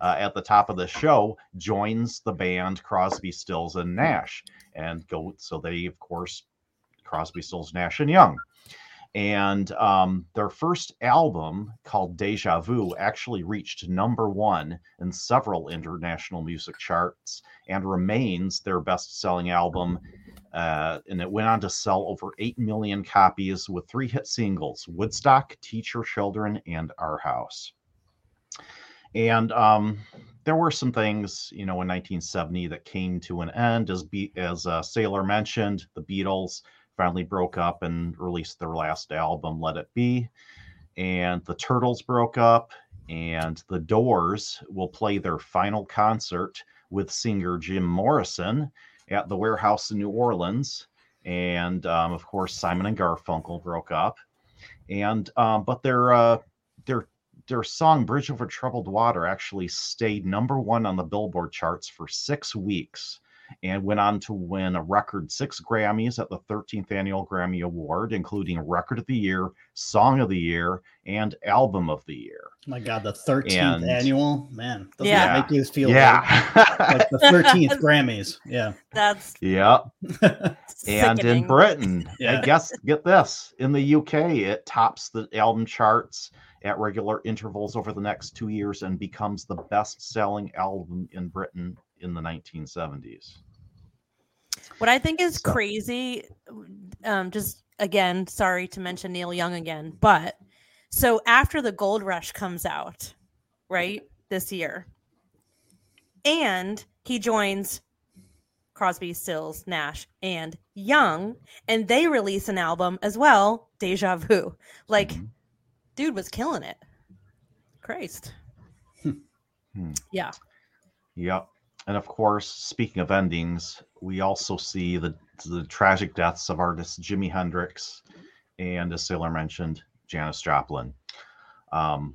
uh, at the top of the show, joins the band Crosby, Stills, and Nash and go. So they, of course, Crosby, Stills, Nash, and Young. And um, their first album, called Deja Vu, actually reached number one in several international music charts and remains their best selling album. Uh, and it went on to sell over 8 million copies with three hit singles Woodstock, Teach Your Children, and Our House. And um, there were some things, you know, in 1970 that came to an end. As Be- as uh, Sailor mentioned, the Beatles finally broke up and released their last album, Let It Be. And the Turtles broke up, and the Doors will play their final concert with singer Jim Morrison at the Warehouse in New Orleans. And um, of course, Simon and Garfunkel broke up. And um, but their uh, their their song Bridge Over Troubled Water actually stayed number one on the Billboard charts for six weeks and went on to win a record six Grammys at the 13th Annual Grammy Award, including Record of the Year, Song of the Year, and Album of the Year. my God, the 13th And- annual man. Doesn't Yeah. that make you feel yeah. like, like the 13th Grammys? Yeah. That's yeah. And in. Britain, Yeah. I guess get this in the UK, it tops the album charts at regular intervals over the next two years and becomes the best selling album in Britain in the 1970s. What I think is So- crazy, um, just again, sorry to mention Neil Young again, but so after the Gold Rush comes out, right, this year, and he joins Crosby, Stills, Nash, and Young, and they release an album as well, Deja Vu. Like, Mhm. dude was killing it. Christ. Hmm. Yeah. Yep. And of course, speaking of endings, we also see the the tragic deaths of artists Jimi Hendrix and, as Sailor mentioned, Janis Joplin. Um,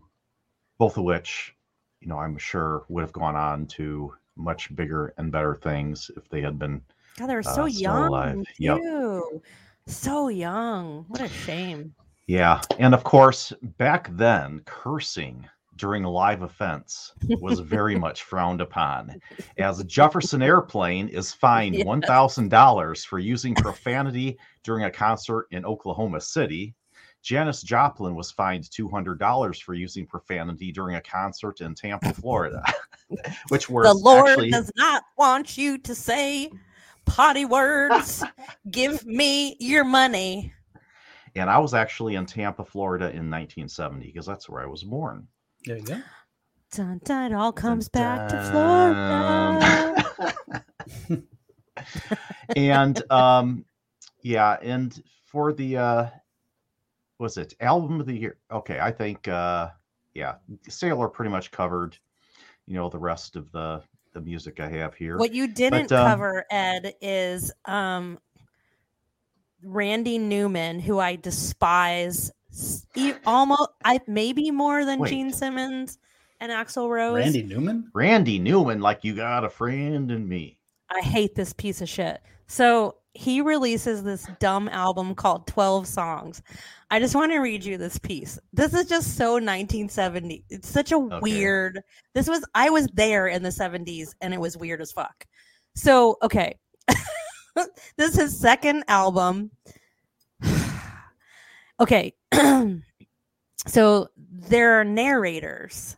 both of which, you know, I'm sure would have gone on to much bigger and better things if they had been. God, they were Uh, so young, alive. Yep. So young. What a shame. Yeah. And of course, back then, cursing during a live offense was very much frowned upon, as Jefferson Airplane is fined Yes. $1,000 for using profanity during a concert in Oklahoma City. Janis Joplin was fined $200 for using profanity during a concert in Tampa, Florida, which was the Lord actually does not want you to say potty words. Give me your money. and I was actually in Tampa, Florida in 1970 because that's where I was born. There you go. Dun, dun, it all comes back to Dun. Florida. and um yeah and for the uh was it album of the year okay i think uh yeah sailor pretty much covered you know the rest of the the music i have here What you didn't But, um, cover, Ed, is um Randy Newman, who I despise s- almost, I maybe more than Wait. Gene Simmons and Axl Rose. Randy Newman. Randy Newman, like you got a friend in me. I hate this piece of shit. So he releases this dumb album called 12 Songs. I just want to read you this piece. This is just so 1970. It's such a Okay. weird. This was I was there in the 70s and it was weird as fuck. So, okay. this is his second album. Okay. so there are narrators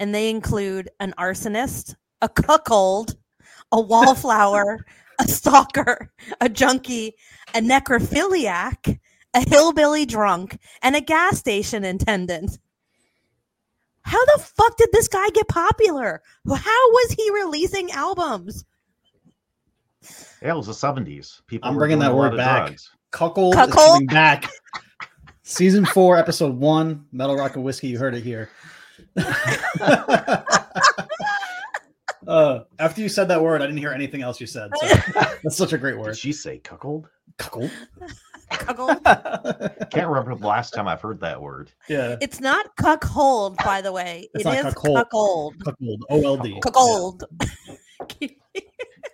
and they include an arsonist, a cuckold, a wallflower, a stalker, a junkie, a necrophiliac, a hillbilly drunk, and a gas station attendant. How the fuck did this guy get popular? How was he releasing albums? Yeah, it was the seventies. People. I'm were bringing that word back. drugs. Cuckold, is Cuckold? coming back. Season four, episode one, Metal Rock and Whiskey. You heard it here. uh, after you said that word, I didn't hear anything else you said. So that's such a great Did word. she say cuckold? Cuckold. Cuckold. Can't remember the last time I've heard that word. yeah, It's not cuckold, by the way. It's It not is cuckold. cuckold. cuckold. O L D. Cuckold.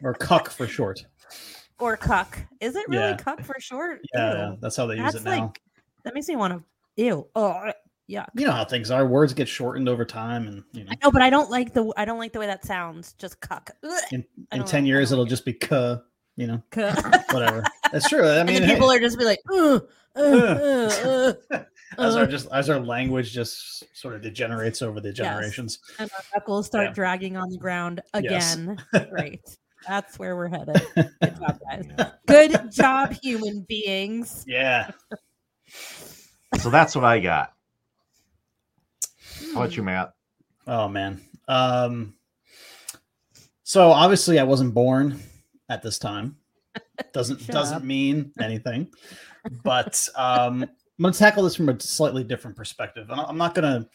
Or cuck for short. or cuck. Is it really Yeah. cuck for short? Yeah, Ew. that's how they use That's it now. like that makes me want to ew. Oh yeah. you know how things are. Words get shortened over time, and you know, I know, but I don't like the I don't like the way that sounds. Just cuck. In, in ten like- years it'll like just be cuh. You know, Cuck. whatever. That's true. I and mean, hey, people are just be like, "Ugh, uh, uh, uh, as our uh," just as our language just sort of degenerates over the generations. and our knuckles start Yeah. dragging on the ground Yes. again. Great. That's where we're headed. Good job, guys. Good job, human beings. Yeah. So that's what I got. How about you, Matt? Oh man. Um. So obviously, I wasn't born at this time. Doesn't doesn't up. mean anything. But um, I'm going to tackle this from a slightly different perspective, and I- I'm not going to.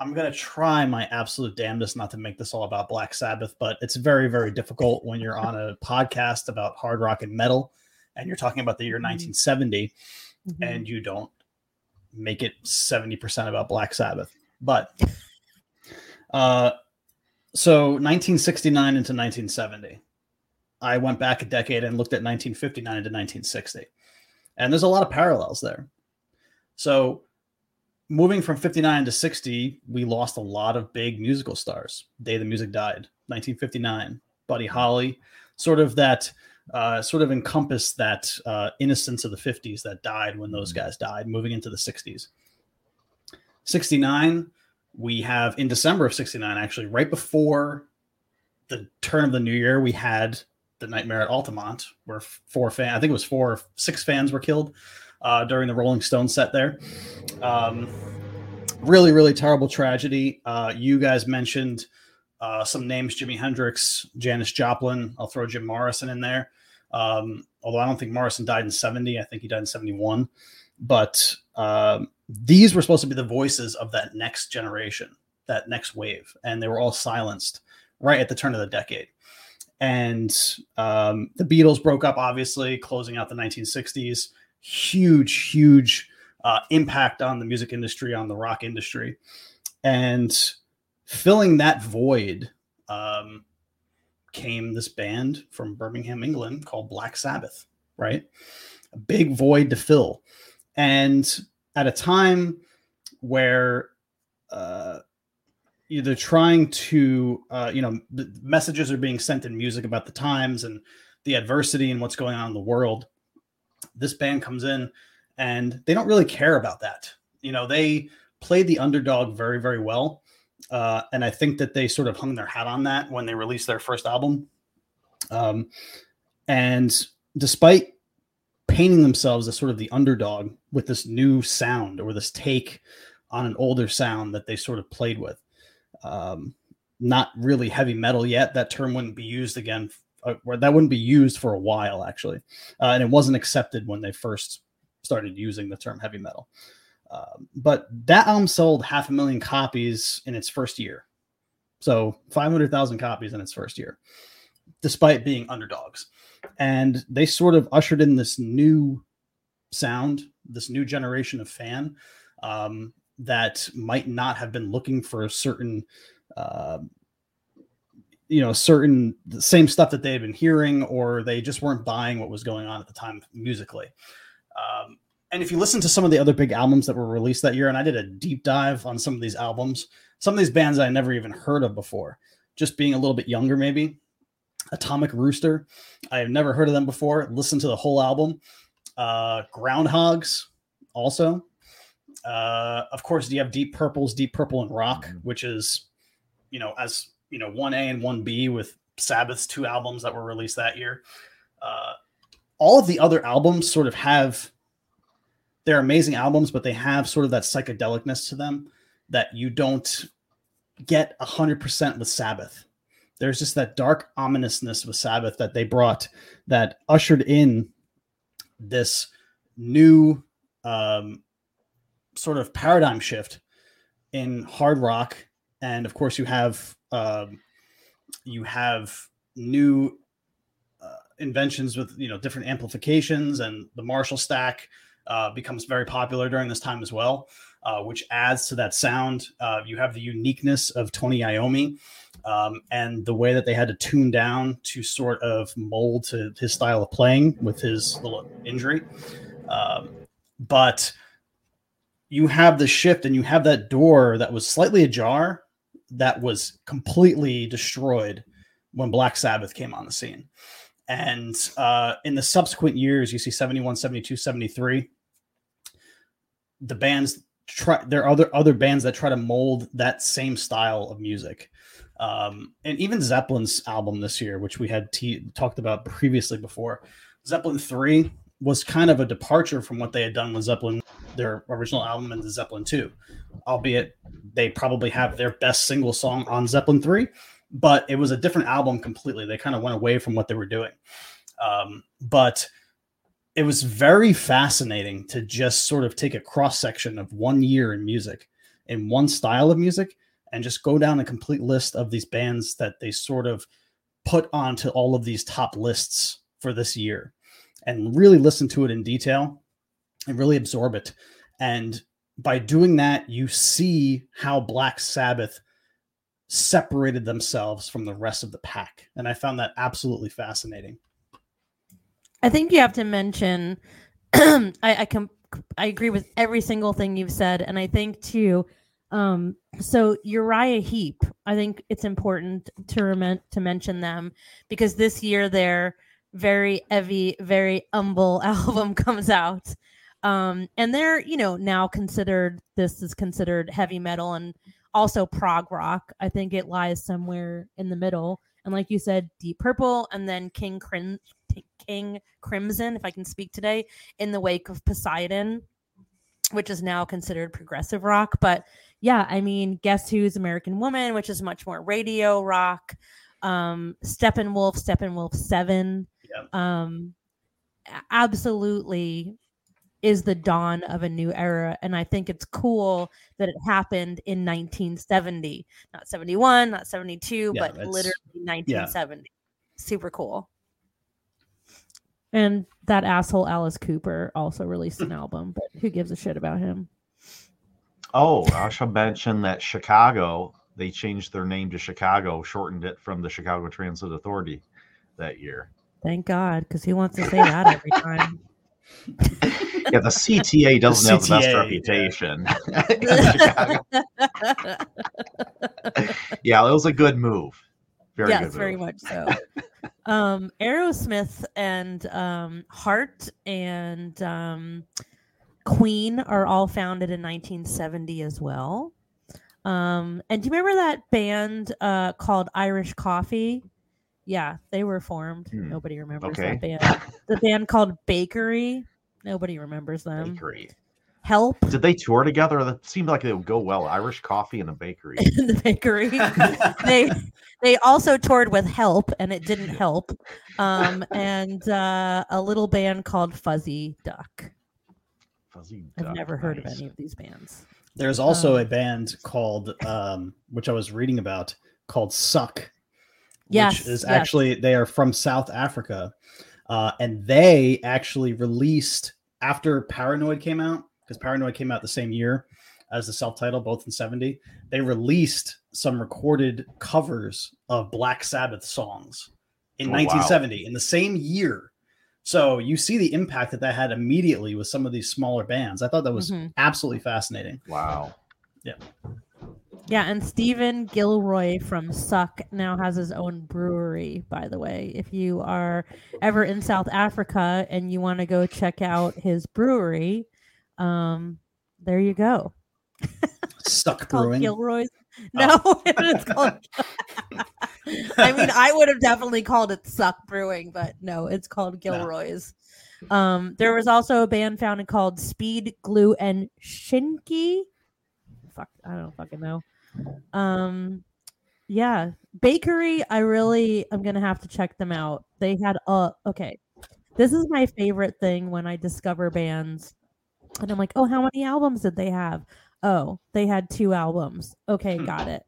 I'm going to try my absolute damnedest not to make this all about Black Sabbath, but it's very, very difficult when you're on a podcast about hard rock and metal, and you're talking about the year Mhm. 1970, Mhm. and you don't make it 70% about Black Sabbath. But uh so 1969 into 1970. I went back a decade and looked at 1959 into 1960. And there's a lot of parallels there. So moving from 59 to 60, we lost a lot of big musical stars. Day the music died, 1959. Buddy Holly, sort of that uh, sort of encompassed that uh, innocence of the 50s that died when those guys died, moving into the 60s. 69, we have in December of 69, actually, right before the turn of the new year, we had the Nightmare at Altamont, where four fan, I think it was four, six fans were killed uh, during the Rolling Stone set there. Um, really, really terrible tragedy. Uh, you guys mentioned uh, some names: Jimi Hendrix, Janis Joplin. I'll throw Jim Morrison in there. Um, although I don't think Morrison died in 70, I think he died in 71. But um, these were supposed to be the voices of that next generation, that next wave, and they were all silenced right at the turn of the decade. And um, the Beatles broke up, obviously, closing out the 1960s. Huge, huge uh, impact on the music industry, on the rock industry. And filling that void um, came this band from Birmingham, England called Black Sabbath, right? A big void to fill. And at a time where uh, they're trying to, uh, you know, messages are being sent in music about the times and the adversity and what's going on in the world. This band comes in and they don't really care about that. You know, they played the underdog very, very well. Uh, and I think that they sort of hung their hat on that when they released their first album. Um, and despite painting themselves as sort of the underdog with this new sound or this take on an older sound that they sort of played with, um, not really heavy metal yet. That term wouldn't be used again, uh, that wouldn't be used for a while actually, uh, and it wasn't accepted when they first started using the term heavy metal. Um, but that album sold half a million copies in its first year, so five hundred thousand copies in its first year. despite being underdogs. And they sort of ushered in this new sound, this new generation of fan um, that might not have been looking for a certain, uh, you know, certain the same stuff that they had been hearing, or they just weren't buying what was going on at the time musically. Um, and if you listen to some of the other big albums that were released that year, and I did a deep dive on some of these albums, some of these bands I never even heard of before, just being a little bit younger, maybe. Atomic Rooster, I have never heard of them before. Listen to the whole album. Uh, Groundhogs, also. Uh, of course, you have Deep Purple's Deep Purple in Rock, Mhm. which is, you know, as you know, one A and one B with Sabbath's two albums that were released that year. Uh, all of the other albums sort of have they're amazing albums, but they have sort of that psychedelicness to them that you don't get 100% with Sabbath. There's just that dark ominousness with Sabbath that they brought that ushered in this new um, sort of paradigm shift in hard rock. And of course, you have um, you have new uh, inventions with you know different amplifications, and the Marshall stack uh, becomes very popular during this time as well, uh, which adds to that sound. Uh, you have the uniqueness of Tony Iommi um, and the way that they had to tune down to sort of mold to his style of playing with his little injury. Um, but you have the shift and you have that door that was slightly ajar that was completely destroyed when Black Sabbath came on the scene. And uh, in the subsequent years, you see 71, 72, 73, the bands try there are other other bands that try to mold that same style of music. Um, and even Zeppelin's album this year, which we had talked about previously before, Zeppelin 3 was kind of a departure from what they had done with Zeppelin, their original album, and the Zeppelin 2, albeit they probably have their best single song on Zeppelin 3, but it was a different album completely. They kind of went away from what they were doing. Um, but it was very fascinating to just sort of take a cross section of one year in music, in one style of music, and just go down a complete list of these bands that they sort of put onto all of these top lists for this year and really listen to it in detail and really absorb it. And by doing that, you see how Black Sabbath separated themselves from the rest of the pack. And I found that absolutely fascinating. I think you have to mention. I I, com- I agree with every single thing you've said, and I think too. Um, so Uriah Heep, I think it's important to remen- to mention them because this year their very heavy, very humble album comes out, um, and they're you know now considered this is considered heavy metal and also prog rock. I think it lies somewhere in the middle, and like you said, Deep Purple, and then King Crim- King Crimson, if I can speak today, in the wake of Poseidon, which is now considered progressive rock. But yeah, I mean, Guess Who's American Woman, which is much more radio rock. Um, Steppenwolf, Steppenwolf 7. Yeah. Um, absolutely is the dawn of a new era. And I think it's cool that it happened in 1970, not 71, not 72, Yeah, but literally 1970. Super cool. And that asshole Alice Cooper also released an album, but who gives a shit about him? Oh, I should mention that Chicago, they changed their name to Chicago, shortened it from the Chicago Transit Authority that year. Thank God, because he wants to say that every time? Yeah, the CTA doesn't have the best CTA, yeah. reputation. Yeah, it was a good move. Very yes, good move. very much so. um, Aerosmith and um, Heart and um, Queen are all founded in 1970 as well. Um, and do you remember that band uh, called Irish Coffee? Yeah, they were formed. Hmm, Nobody remembers okay. that band. The band called Bakery. Nobody remembers them. Bakery. Help Did they tour together? That seemed like it would go well. Irish coffee and a bakery. in the bakery. they they also toured with Help, and it didn't help. Um, and uh, a little band called Fuzzy Duck. Fuzzy Duck. I've duck, never heard of any of these bands. There's also Um, a band called, um, which I was reading about, called Suck, Yes, which is yes. actually they are from South Africa, uh, and they actually released after Paranoid came out because Paranoid came out the same year as the self-title, both in '70. They released some recorded covers of Black Sabbath songs in Oh, wow. 1970 in the same year. So you see the impact that that had immediately with some of these smaller bands. I thought that was Mhm. absolutely fascinating. Wow. Yeah, and Stephen Gilroy from Suck now has his own brewery, by the way. If you are ever in South Africa and you want to go check out his brewery, um, there you go. Suck brewing. Gilroy's. No, it's called. I mean, I would have definitely called it Suck Brewing, but no, it's called Gilroy's. Um, there was also a band founded called Speed, Glue, and Shinki. Fuck, I don't fucking know. Um, yeah, bakery. I really, I'm gonna have to check them out. They had a okay. This is my favorite thing when I discover bands, and I'm like, oh, how many albums did they have? Oh, they had two albums. Okay, got it.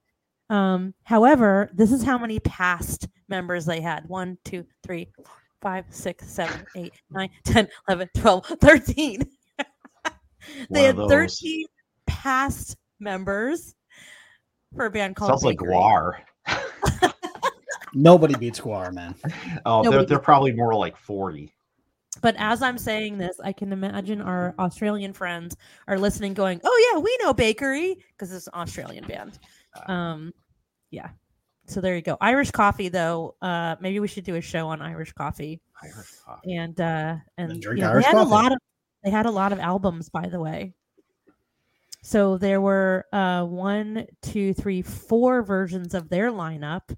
Um, however, this is how many past members they had. One, two, three, four, five, six, seven, eight, nine, 10, 11, 12, 13. they had 13 past members for a band called Sounds like Bakery. Gwar. Nobody beats Gwar, man. Oh, they're, they're probably more like 40. But as I'm saying this, I can imagine our Australian friends are listening, going, "Oh yeah, we know Bakery because it's an Australian band." Um, yeah. So there you go. Irish coffee, though. Uh, maybe we should do a show on Irish coffee. Irish coffee. And uh, and drink you know, Irish they had coffee. a lot of they had a lot of albums, by the way. So there were uh, one, two, three, four versions of their lineup,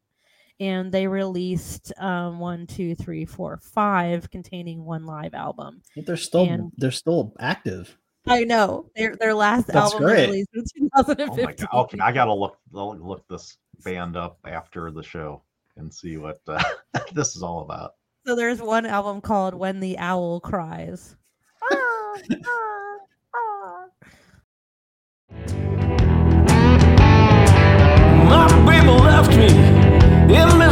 and they released um, one, two, three, four, five, containing one live album. But they're still And- they're still active. I know their their last That's album they great. released in 2015. Oh my god. Okay, I gotta look look look this band up after the show and see what uh, this is all about. So there's one album called "When the Owl Cries." My baby left me in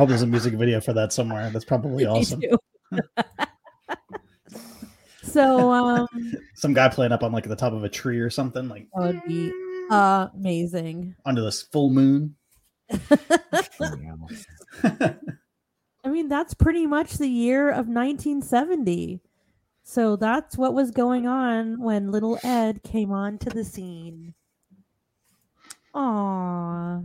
hope there's a music video for that somewhere. That's probably awesome. so um, Some guy playing up on like the top of a tree or something, like that would be amazing. under this full moon. I mean, that's pretty much the year of 1970. So that's what was going on when little Ed came onto the scene. Aww.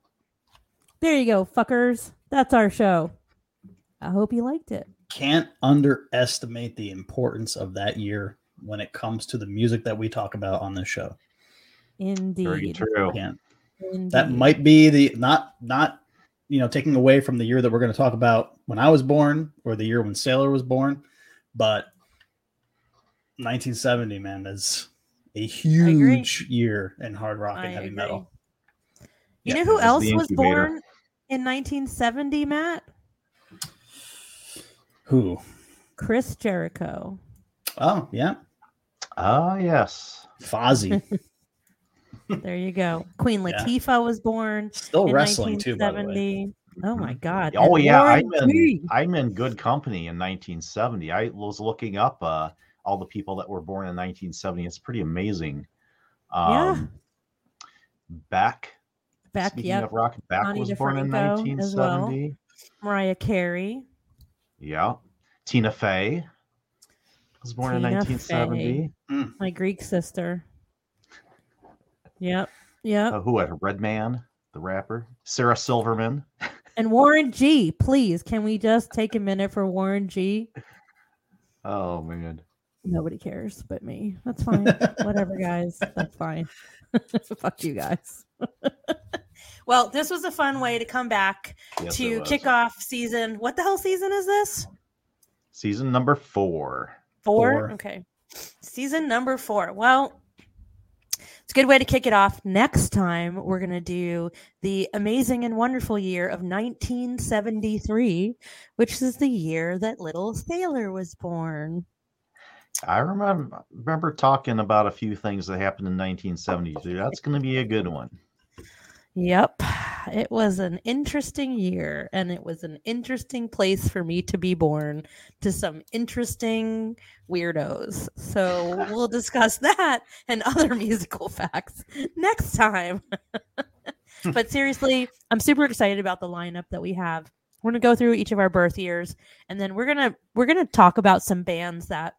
there you go, fuckers. That's our show. I hope you liked it. Can't underestimate the importance of that year when it comes to the music that we talk about on this show. Very Indeed. true. Can't. Indeed. That might be the not not you know taking away from the year that we're going to talk about when I was born or the year when Sailor was born, but 1970 man is a huge year in hard rock I and heavy agree. metal. You Yeah, know who else was incubator. born in 1970, Matt? Who? Chris Jericho. Oh yeah, Ah, yes. Fozzy. There you go. Queen Yeah. Latifah was born Still in wrestling too, by the way. 1970. Oh my God. Oh and yeah, I'm in I'm in good company in 1970. I was looking up uh, all the people that were born in 1970. It's pretty amazing. Yeah. Um, Beck. Beck, Speaking yep. of rock, Beck Connie was born in DiFranco as well. 1970. Mariah Carey. Yeah. Tina Fey was born in Tina 1970. My Greek sister. Yep. Yep. Uh, who had Redman, the rapper? Sarah Silverman. And Warren G. Please, can we just take a minute for Warren G? Oh man. Nobody cares but me. That's fine. Whatever, guys. That's fine. Fuck you guys. Well, this was a fun way to come back Yes, to it kick off season. What the hell season is this? Season number four. Four? Four. Okay. Season number four. Well, it's a good way to kick it off. Next time, we're going to do the amazing and wonderful year of 1973, which is the year that little Sailor was born. I remember remember talking about a few things that happened in 1973. That's going to be a good one. Yep. It was an interesting year, and it was an interesting place for me to be born to some interesting weirdos. So we'll discuss that and other musical facts next time. Hmm. but seriously, I'm super excited about the lineup that we have. We're gonna go through each of our birth years, and then we're gonna we're gonna talk about some bands that,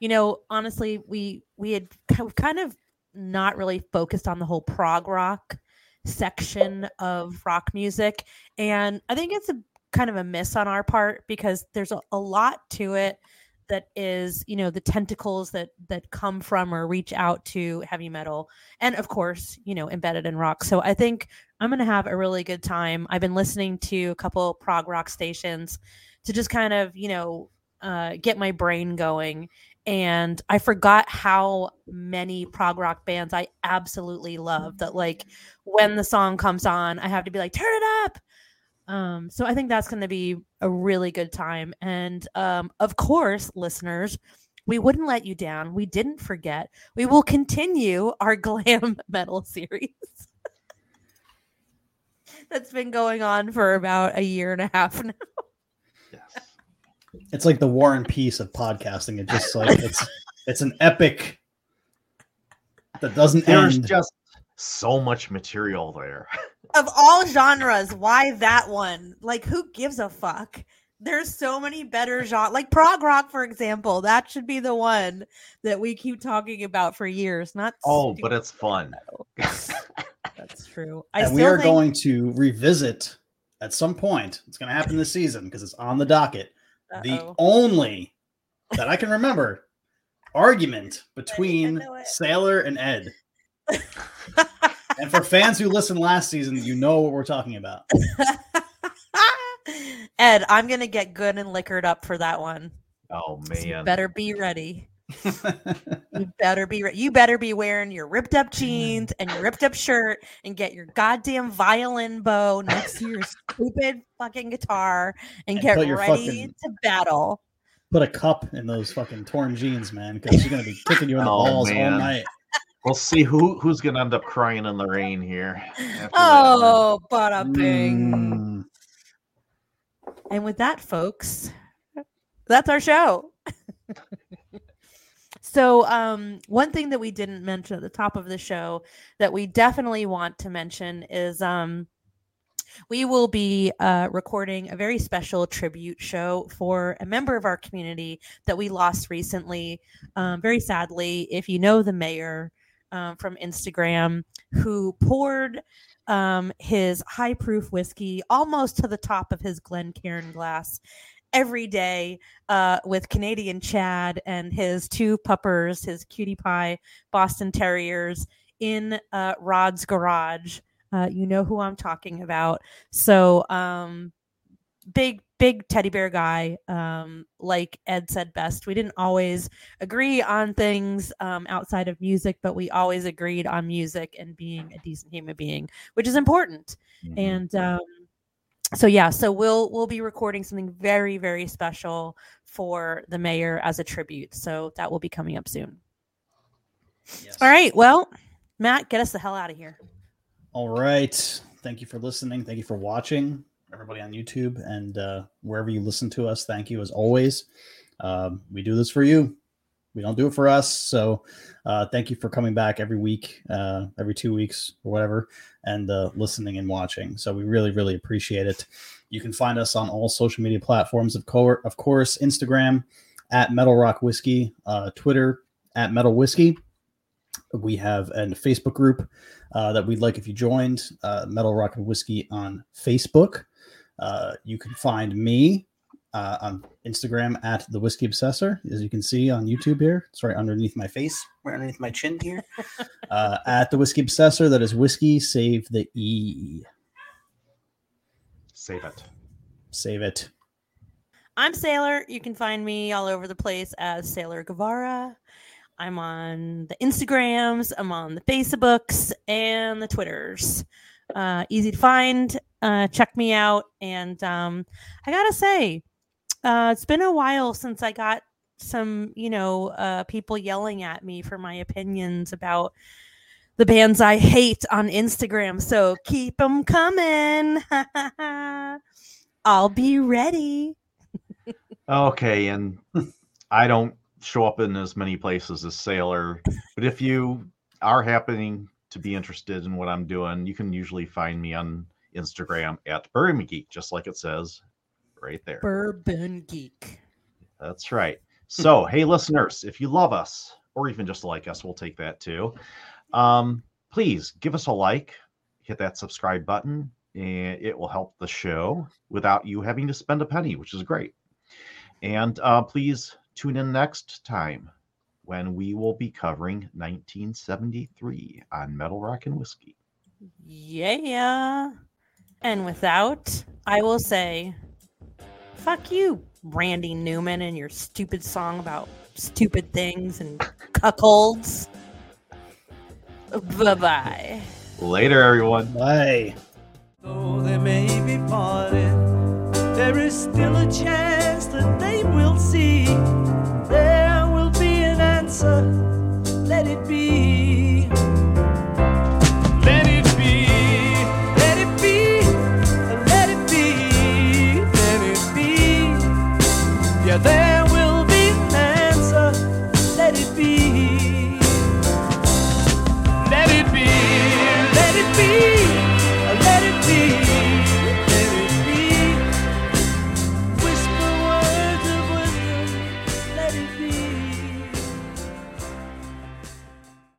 you know, honestly, we we had kind of not really focused on the whole prog rock section of rock music and i think it's a kind of a miss on our part because there's a, a lot to it that is you know the tentacles that that come from or reach out to heavy metal and of course you know embedded in rock. So i think i'm going to have a really good time. I've been listening to a couple prog rock stations to just kind of you know uh, get my brain going and I forgot how many prog rock bands I absolutely love. That like when the song comes on, I have to be like, turn it up. Um, so I think that's to be a really good time. And um, of course, listeners, we wouldn't let you down. We didn't forget. We will continue our glam metal series. That's been going on for about a year and a half now. Yes. It's like the war and peace of podcasting. It just like it's it's an epic that doesn't There's end. just so much material there. of all genres, why that one? Like, who gives a fuck? There's so many better genres, like prog rock, for example. That should be the one that we keep talking about for years. Not Oh, stupid but it's fun. That's true. I and still we are think, going to revisit at some point. It's going to happen this season because it's on the docket. The Uh-oh. only that I can remember argument between. Sailor and Ed. And for fans who listened last season, you know what we're talking about. Ed, I'm gonna get good and liquored up for that one. Oh So you man. better be ready. You better be re- you better be wearing your ripped up jeans and your ripped up shirt and get your goddamn violin bow next to your stupid fucking guitar and, And get ready fucking- to battle. Put a cup in those fucking torn jeans, man, because she's going to be kicking you in the Oh, balls all night. We'll see who who's gonna end up crying in the rain here. after that one. Oh, bada bing. Mm. And with that, folks, that's our show. so, um, one thing that we didn't mention at the top of the show that we definitely want to mention is um, we will be uh, recording a very special tribute show for a member of our community that we lost recently. Um, very sadly, if you know the mayor um, from Instagram, who poured um, his high proof whiskey almost to the top of his Glencairn glass every day uh, with Canadian Chad and his two puppers, his cutie pie Boston Terriers in uh, Rod's garage. Uh, you know who I'm talking about. So, um, big, big teddy bear guy. Um, like Ed said best, we didn't always agree on things um, outside of music, but we always agreed on music and being a decent human being, which is important. Mhm. And um, so yeah, so we'll we'll be recording something very very special for the mayor as a tribute. So that will be coming up soon. Yes. All right, well, Matt, get us the hell out of here. All right. Thank you for listening. Thank you for watching, everybody on YouTube and uh, wherever you listen to us. Thank you as always. Um, we do this for you. We don't do it for us. So uh, thank you for coming back every week, uh, every two weeks or whatever, and uh, listening and watching. So we really, really appreciate it. You can find us on all social media platforms, of, co- of course, Instagram at Metal Rock Whiskey, uh, Twitter at Metal Whiskey. We have a Facebook group uh, that we'd like if you joined, uh, Metal Rock and Whiskey on Facebook. You can find me uh, on Instagram at the Whiskey Obsessor, as you can see on YouTube here. It's right underneath my face, right underneath my chin here. uh, at the Whiskey Obsessor, that is whiskey, save the E. Save it. Save it. I'm Sailor. You can find me all over the place as Sailor Guevara. I'm on the Instagrams, I'm on the Facebooks, and the Twitters. Uh, easy to find. Uh, check me out. And um, I gotta say, uh, it's been a while since I got some, you know, uh, people yelling at me for my opinions about the bands I hate on Instagram. So keep them coming. I'll be ready. Okay, and I don't show up in as many places as Sailor, but if you are happening to be interested in what I'm doing, you can usually find me on Instagram at Bourbon Geek, just like it says right there. Bourbon Geek. That's right. So, hey, listeners, if you love us or even just like us, we'll take that too. Um, please give us a like, hit that subscribe button, and it will help the show without you having to spend a penny, which is great. And uh, please tune in next time when we will be covering 1973 on Metal Rock and Whiskey. Yeah. And without, I will say, fuck you, Randy Newman, and your stupid song about stupid things and cuckolds. Bye bye. Later, everyone. Bye. Though they may be parted, there is still a chance that they will see.